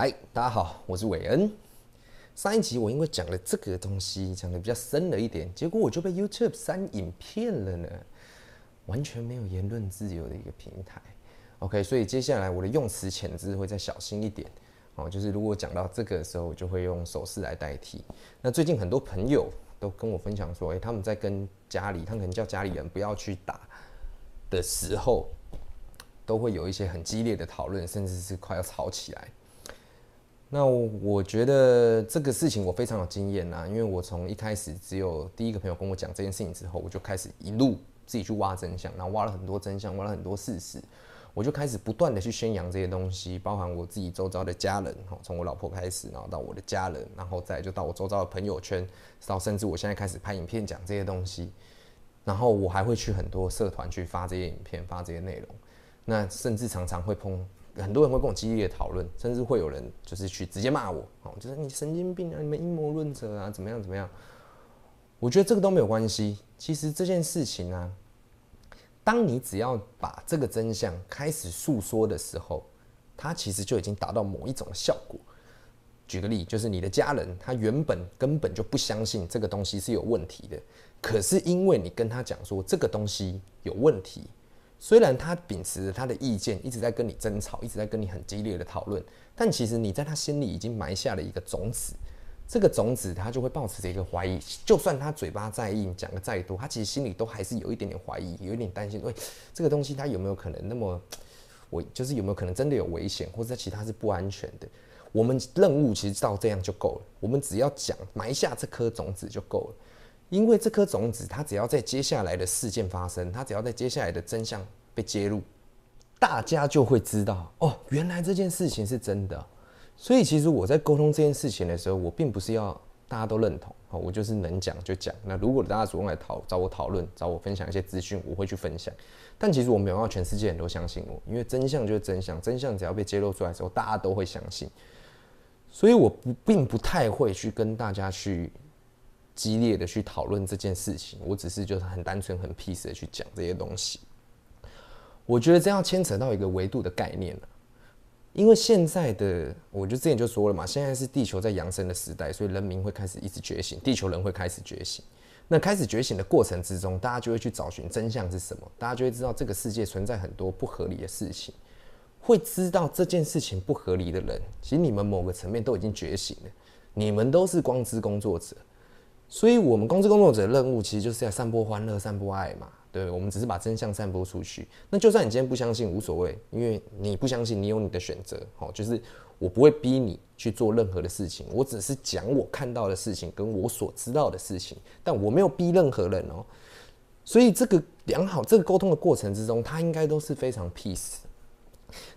嗨，大家好，我是韦恩。上一集我因为讲了这个东西，讲的比较深了一点，结果我就被 YouTube 删影片了呢，完全没有言论自由的一个平台。OK，所以接下来我的用词遣字会再小心一点哦，就是如果讲到这个的时候，我就会用手势来代替。那最近很多朋友都跟我分享说，诶，他们在跟家里，他们可能叫家里人不要去打的时候，都会有一些很激烈的讨论，甚至是快要吵起来。那我觉得这个事情我非常有经验呐，因为我从一开始只有第一个朋友跟我讲这件事情之后，我就开始一路自己去挖真相，然后挖了很多真相，挖了很多事实，我就开始不断的去宣扬这些东西，包含我自己周遭的家人，哈，从我老婆开始，然后到我的家人，然后再就到我周遭的朋友圈，到甚至我现在开始拍影片讲这些东西，然后我还会去很多社团去发这些影片，发这些内容，那甚至常常会碰。很多人会跟我激烈讨论，甚至会有人就是去直接骂我，哦，就是你神经病啊，你们阴谋论者啊，怎么样怎么样？我觉得这个都没有关系。其实这件事情啊，当你只要把这个真相开始诉说的时候，它其实就已经达到某一种效果。举个例，就是你的家人他原本根本就不相信这个东西是有问题的，可是因为你跟他讲说这个东西有问题。虽然他秉持着他的意见，一直在跟你争吵，一直在跟你很激烈的讨论，但其实你在他心里已经埋下了一个种子，这个种子他就会抱持着一个怀疑，就算他嘴巴再硬，讲的再多，他其实心里都还是有一点点怀疑，有一点担心，喂，这个东西他有没有可能那么，我就是有没有可能真的有危险，或者其他是不安全的？我们任务其实到这样就够了，我们只要讲埋下这颗种子就够了。因为这颗种子，它只要在接下来的事件发生，它只要在接下来的真相被揭露，大家就会知道哦，原来这件事情是真的。所以其实我在沟通这件事情的时候，我并不是要大家都认同，我就是能讲就讲。那如果大家主动来讨找我讨论，找我分享一些资讯，我会去分享。但其实我没有要全世界人都相信我，因为真相就是真相，真相只要被揭露出来的时候，大家都会相信。所以我不并不太会去跟大家去。激烈的去讨论这件事情，我只是就是很单纯、很 peace 的去讲这些东西。我觉得这要牵扯到一个维度的概念了，因为现在的，我就之前就说了嘛，现在是地球在扬升的时代，所以人民会开始一直觉醒，地球人会开始觉醒。那开始觉醒的过程之中，大家就会去找寻真相是什么，大家就会知道这个世界存在很多不合理的事情。会知道这件事情不合理的人，其实你们某个层面都已经觉醒了，你们都是光之工作者。所以，我们光之工作者的任务其实就是要散播欢乐、散播爱嘛。对，我们只是把真相散播出去。那就算你今天不相信，无所谓，因为你不相信，你有你的选择。好，就是我不会逼你去做任何的事情，我只是讲我看到的事情跟我所知道的事情，但我没有逼任何人哦。所以，这个良好这个沟通的过程之中，它应该都是非常 peace。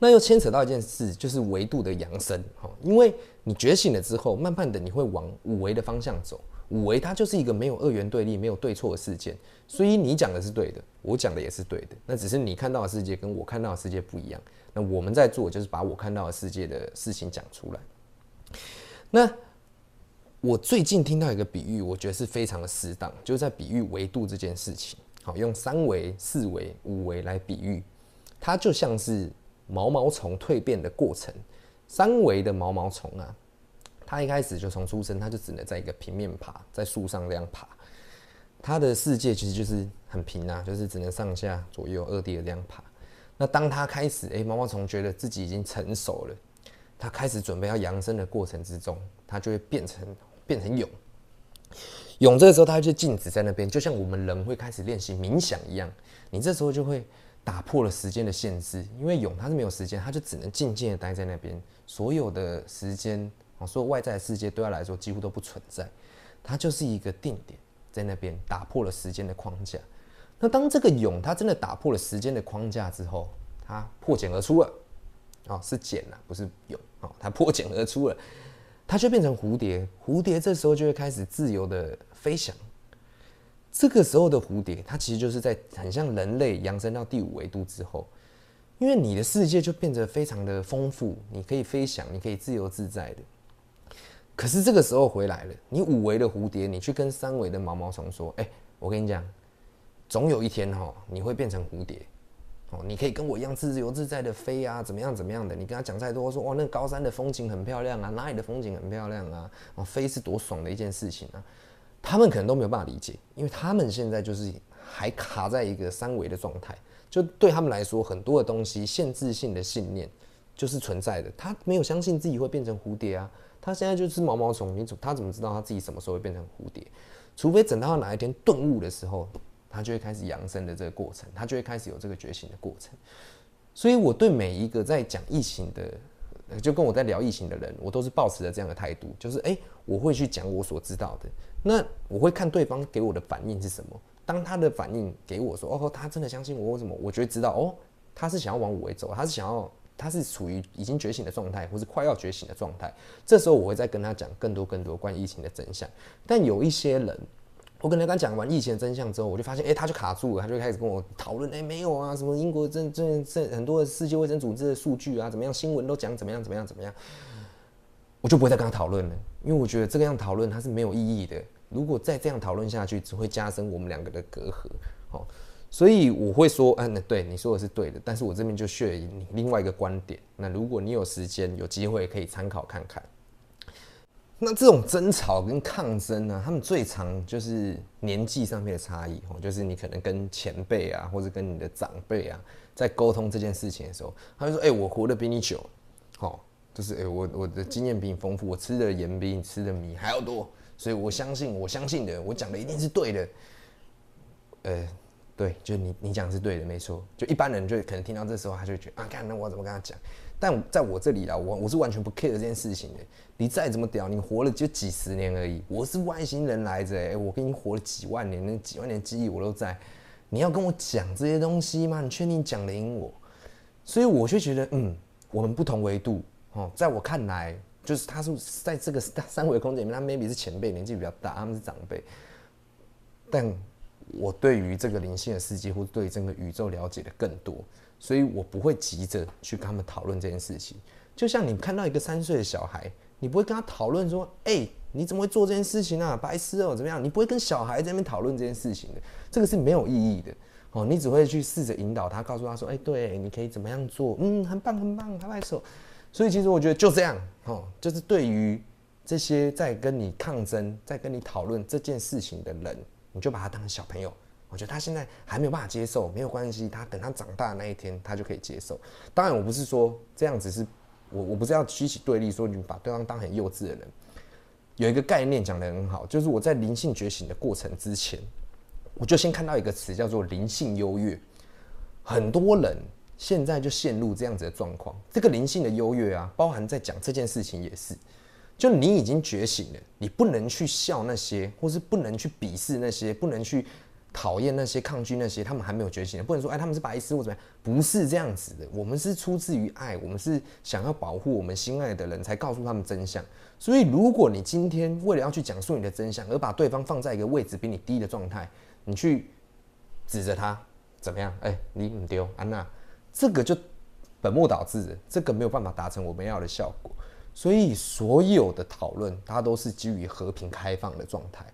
那又牵扯到一件事，就是维度的扬升。哈，因为你觉醒了之后，慢慢的你会往五维的方向走。五维它就是一个没有二元对立、没有对错的事件，所以你讲的是对的，我讲的也是对的。那只是你看到的世界跟我看到的世界不一样。那我们在做就是把我看到的世界的事情讲出来。那我最近听到一个比喻，我觉得是非常的适当，就是在比喻维度这件事情。好，用三维、四维、五维来比喻，它就像是毛毛虫蜕变的过程。三维的毛毛虫啊。他一开始就从出生，他就只能在一个平面爬，在树上这样爬。他的世界其实就是很平啊，就是只能上下左右二 D 的这样爬。那当他开始，哎、毛毛虫觉得自己已经成熟了，他开始准备要扬升的过程之中，他就会变成变成蛹。蛹这个时候，他就静止在那边，就像我们人会开始练习冥想一样。你这时候就会打破了时间的限制，因为蛹它是没有时间，它就只能静静的待在那边，所有的时间。所有外在的世界对他来说几乎都不存在，它就是一个定点，在那边打破了时间的框架。那当这个蛹它真的打破了时间的框架之后，它破茧而出了，哦，是茧啊，不是蛹，哦，它破茧而出了，它就变成蝴蝶。蝴蝶这时候就会开始自由的飞翔。这个时候的蝴蝶，它其实就是在很像人类扬升到第五维度之后。因为你的世界就变得非常的丰富，你可以飞翔，你可以自由自在的。可是这个时候回来了，你五维的蝴蝶，你去跟三维的毛毛虫说：“哎，我跟你讲，总有一天哈，你会变成蝴蝶，哦，你可以跟我一样自由自在的飞啊，怎么样怎么样的？你跟他讲再多，说哇，那高山的风景很漂亮啊，哪里的风景很漂亮啊？哦，飞是多爽的一件事情啊！他们可能都没有办法理解，因为他们现在就是还卡在一个三维的状态，就对他们来说，很多的东西限制性的信念就是存在的。他没有相信自己会变成蝴蝶啊，他现在就是毛毛虫，你怎他怎么知道他自己什么时候会变成蝴蝶？除非等到他哪一天顿悟的时候。他就会开始扬升的这个过程，他就会开始有这个觉醒的过程。所以，我对每一个在讲疫情的，就跟我在聊疫情的人，我都是抱持着这样的态度，就是哎、我会去讲我所知道的。那我会看对方给我的反应是什么。当他的反应给我说，哦，他真的相信我，为什么？我就会知道，哦，他是想要往我为走，他是想要，他是处于已经觉醒的状态，或是快要觉醒的状态。这时候，我会再跟他讲更多更多关于疫情的真相。但有一些人。我跟他刚讲完疫情的真相之后，我就发现，哎、他就卡住了，他就开始跟我讨论，哎，没有啊，什么英国这这这很多的世界卫生组织的数据啊，怎么样，新闻都讲怎么样怎么样怎么样，我就不会再跟他讨论了，因为我觉得这个样讨论它是没有意义的。如果再这样讨论下去，只会加深我们两个的隔阂。好，所以我会说，嗯，对，你说的是对的，但是我这边就需要你另外一个观点。那如果你有时间有机会，可以参考看看。那这种争吵跟抗争呢，他们最常就是年纪上面的差异哦，就是你可能跟前辈啊，或者跟你的长辈啊，在沟通这件事情的时候，他就说：“哎，我活得比你久，哦，就是哎，我我的经验比你丰富，我吃的盐比你吃的米还要多，所以我相信，我相信的，我讲的一定是对的。”呃，对，就你你讲是对的，没错。就一般人就可能听到这时候，他就觉得啊，看那我怎么跟他讲？但在我这里啦，我我是完全不 care 这件事情的。你再怎么屌，你活了就几十年而已。我是外星人来着，哎，我跟你活了几万年，那几万年记忆我都在。你要跟我讲这些东西吗？你确定讲得赢我？所以我就觉得，嗯，我们不同维度哦。在我看来，就是他是在这个三维空间里面，他 maybe 是前辈，年纪比较大，他们是长辈。但我对于这个灵性的世界，或对整个宇宙了解的更多。所以我不会急着去跟他们讨论这件事情。就像你看到一个三岁的小孩，你不会跟他讨论说：“哎，你怎么会做这件事情啊？白痴哦，怎么样？”你不会跟小孩在那边讨论这件事情的，这个是没有意义的哦。你只会去试着引导他，告诉他说：“哎，对，你可以怎么样做？嗯，很棒，很棒，拍拍手。”所以其实我觉得就这样哦，就是对于这些在跟你抗争、在跟你讨论这件事情的人，你就把他当成小朋友。我觉得他现在还没有办法接受，没有关系，他等他长大的那一天，他就可以接受。当然，我不是说这样子是，我我不是要举起对立，说你把对方当很幼稚的人。有一个概念讲得很好，就是我在灵性觉醒的过程之前，我就先看到一个词叫做灵性优越。很多人现在就陷入这样子的状况。这个灵性的优越啊，包含在讲这件事情也是，就你已经觉醒了，你不能去笑那些，或是不能去鄙视那些，不能去。讨厌那些抗拒那些，他们还没有觉醒，不能说哎，他们是白痴或怎么样，不是这样子的。我们是出自于爱，我们是想要保护我们心爱的人，才告诉他们真相。所以，如果你今天为了要去讲述你的真相，而把对方放在一个位置比你低的状态，你去指着他怎么样？哎、欸，你唔丢安娜，这个就本末倒置，这个没有办法达成我们要的效果。所以，所有的讨论，它都是基于和平开放的状态。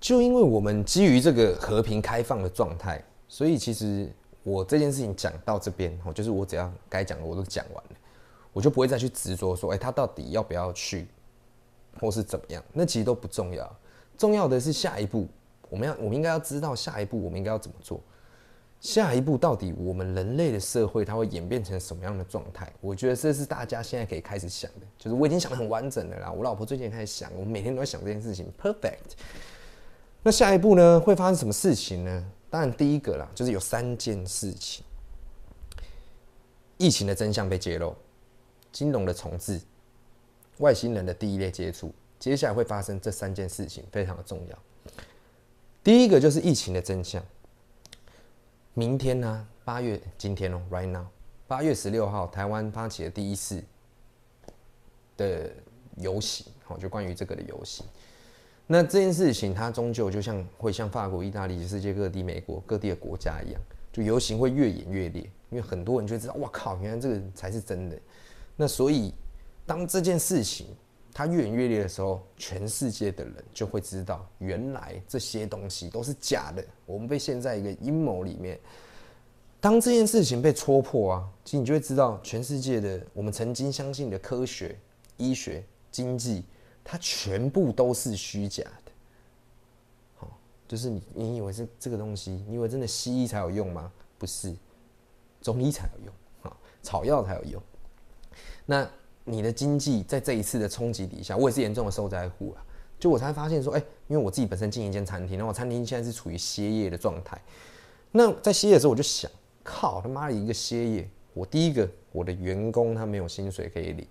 就因为我们基于这个和平开放的状态，所以其实我这件事情讲到这边，哦，就是我只要该讲的我都讲完了，我就不会再去执着说，哎，他到底要不要去，或是怎么样？那其实都不重要，重要的是下一步，我们要，我们应该要知道下一步我们应该要怎么做。下一步到底我们人类的社会它会演变成什么样的状态？我觉得这是大家现在可以开始想的，就是我已经想得很完整了啦。我老婆最近也开始想，我每天都在想这件事情，perfect。那下一步呢？会发生什么事情呢？当然，第一个啦，就是有三件事情：疫情的真相被揭露，金融的重置，外星人的第一类接触。接下来会发生这三件事情，非常的重要。第一个就是疫情的真相。明天呢、啊？八月今天哦，right now，八月十六号，台湾发起了第一次的游行，好，就关于这个的游行。那这件事情，它终究就像会像法国、意大利、世界各地、美国各地的国家一样，就游行会越演越烈，因为很多人就知道，哇靠，原来这个才是真的。那所以，当这件事情它越演越烈的时候，全世界的人就会知道，原来这些东西都是假的，我们被陷在一个阴谋里面。当这件事情被戳破啊，其实你就会知道，全世界的我们曾经相信的科学、医学、经济，它全部都是虚假的。好，就是你你以为是这个东西，你以为真的西医才有用吗？不是，中医才有用，哈，草药才有用。那你的经济在这一次的冲击底下，我也是严重的受灾户啊。就我才发现说，哎、因为我自己本身经营一间餐厅，然后餐厅现在是处于歇业的状态。那在歇业的时候，我就想，靠他妈的一个歇业，我第一个我的员工他没有薪水可以领，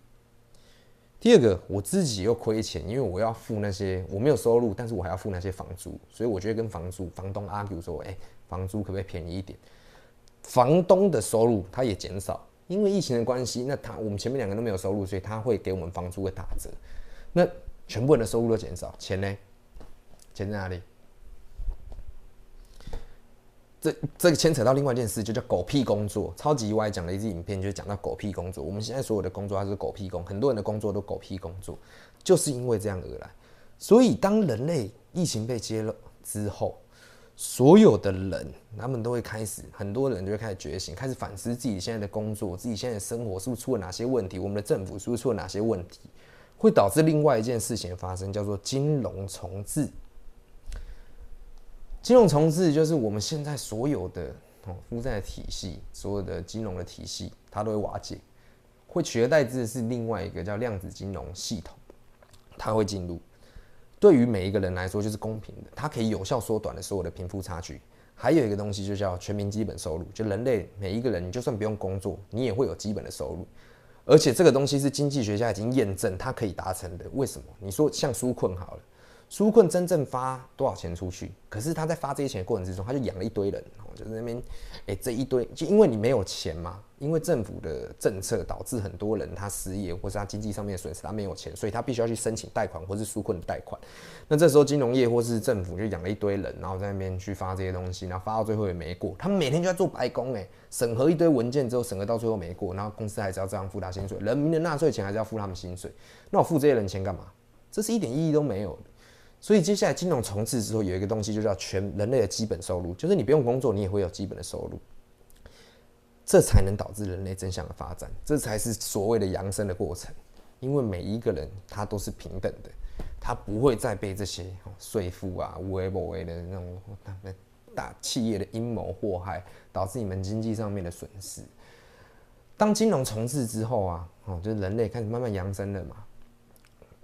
第二个我自己又亏钱，因为我要付那些我没有收入，但是我还要付那些房租，所以我觉得跟房租房东 argue 说，哎、房租可不可以便宜一点？房东的收入他也减少，因为疫情的关系，那他我们前面两个都没有收入，所以他会给我们房租会打折。那全部人的收入都减少，钱呢？钱在哪里？这这个牵扯到另外一件事，就叫狗屁工作。超级意外讲了一支影片，就讲到狗屁工作。我们现在所有的工作，它是狗屁工，很多人的工作都狗屁工作，就是因为这样而来。所以，当人类疫情被揭露之后，所有的人他们都会开始，很多人就会开始觉醒，开始反思自己现在的工作，自己现在的生活是不是出了哪些问题？我们的政府是不是出了哪些问题？会导致另外一件事情发生，叫做金融重置。金融重置就是我们现在所有的哦负债体系，所有的金融的体系，它都会瓦解。会取而代之的是另外一个叫量子金融系统，它会进入。对于每一个人来说，就是公平的，它可以有效缩短了所有的贫富差距。还有一个东西就叫全民基本收入，就人类每一个人，你就算不用工作，你也会有基本的收入。而且这个东西是经济学家已经验证，它可以达成的。为什么？你说像纾困好了，纾困真正发多少钱出去？可是他在发这些钱的过程之中，他就养了一堆人，就是那边，哎，这一堆就因为你没有钱嘛。因为政府的政策导致很多人他失业，或是他经济上面的损失，他没有钱，所以他必须要去申请贷款或是纾困的贷款。那这时候金融业或是政府就养了一堆人，然后在那边去发这些东西，然后发到最后也没过。他们每天就在做白工，哎，审核一堆文件之后，审核到最后没过，然后公司还是要这样付他薪水，人民的纳税钱还是要付他们薪水。那我付这些人钱干嘛？这是一点意义都没有的。所以接下来金融重置之后，有一个东西就叫全人类的基本收入，就是你不用工作，你也会有基本的收入。这才能导致人类真相的发展，这才是所谓的扬升的过程。因为每一个人他都是平等的，他不会再被这些税负啊、无为不为的那种大企业的阴谋祸害，导致你们经济上面的损失。当金融重置之后啊，哦，就是人类开始慢慢扬升了嘛。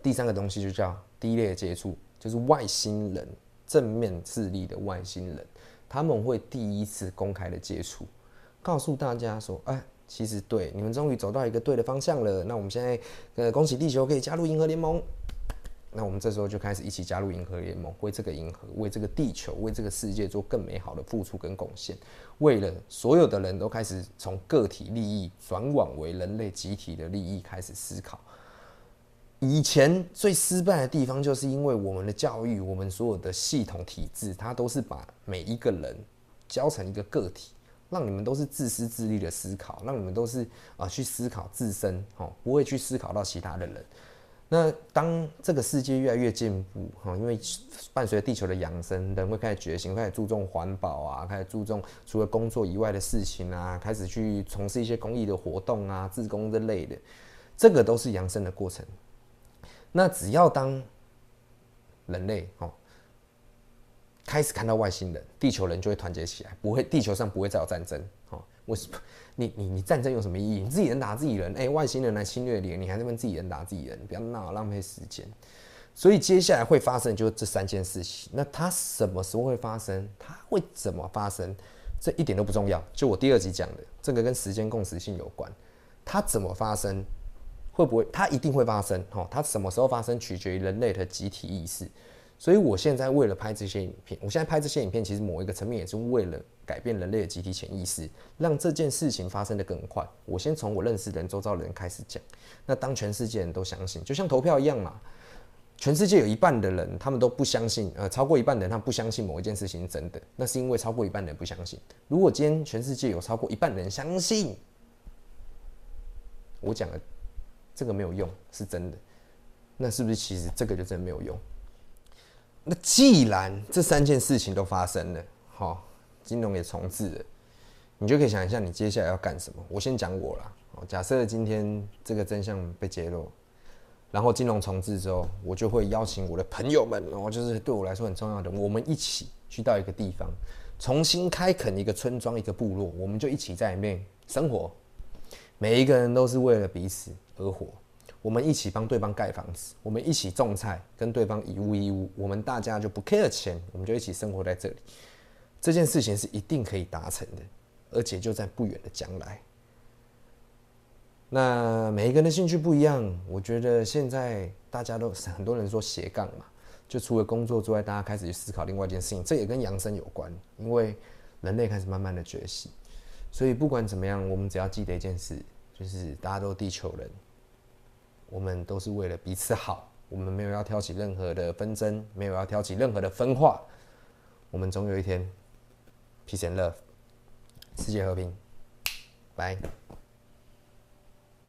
第三个东西就叫低劣接触，就是外星人正面智力的外星人，他们会第一次公开的接触。告诉大家说，哎，其实对，你们终于走到一个对的方向了。那我们现在，呃，恭喜地球可以加入银河联盟。那我们这时候就开始一起加入银河联盟，为这个银河、为这个地球、为这个世界做更美好的付出跟贡献。为了所有的人都开始从个体利益转往为人类集体的利益开始思考。以前最失败的地方，就是因为我们的教育、我们所有的系统体制，它都是把每一个人教成一个个体。让你们都是自私自利的思考，让你们都是啊去思考自身，哦，不会去思考到其他的人。那当这个世界越来越进步，哈，因为伴随着地球的养生，人会开始觉醒，开始注重环保啊，开始注重除了工作以外的事情啊，开始去从事一些公益的活动啊，自工之类的，这个都是养生的过程。那只要当人类，哦。开始看到外星人，地球人就会团结起来，不会，地球上不会再有战争。哦，为什么？你你你战争有什么意义？你自己人打自己人，哎、外星人来侵略你，你还在问自己人打自己人，不要闹，浪费时间。所以接下来会发生就是这三件事情。那它什么时候会发生？它会怎么发生？这一点都不重要。就我第二集讲的，这个跟时间共识性有关。它怎么发生？会不会？它一定会发生。哦，它什么时候发生，取决于人类的集体意识。所以，我现在为了拍这些影片，我现在拍这些影片，其实某一个层面也是为了改变人类的集体潜意识，让这件事情发生的更快。我先从我认识的人、周遭的人开始讲。那当全世界人都相信，就像投票一样嘛，全世界有一半的人，他们都不相信，呃，超过一半的人，他不相信某一件事情是真的，那是因为超过一半的人不相信。如果今天全世界有超过一半的人相信，我讲的这个没有用，是真的，那是不是其实这个就真没有用？那既然这三件事情都发生了，好，金融也重置了，你就可以想一下你接下来要干什么。我先讲我啦，假设今天这个真相被揭露，然后金融重置之后，我就会邀请我的朋友们，然后就是对我来说很重要的，我们一起去到一个地方，重新开垦一个村庄、一个部落，我们就一起在里面生活。每一个人都是为了彼此而活，我们一起帮对方盖房子，我们一起种菜，跟对方以物易物，我们大家就不 care 钱，我们就一起生活在这里。这件事情是一定可以达成的，而且就在不远的将来。那每一个人的兴趣不一样，我觉得现在大家都很多人说斜杠嘛，就除了工作之外，大家开始去思考另外一件事情，这也跟养生有关，因为人类开始慢慢的觉醒。所以不管怎么样，我们只要记得一件事，就是大家都地球人，我们都是为了彼此好，我们没有要挑起任何的纷争，没有要挑起任何的分化，我们总有一天，peace and love，世界和平，拜。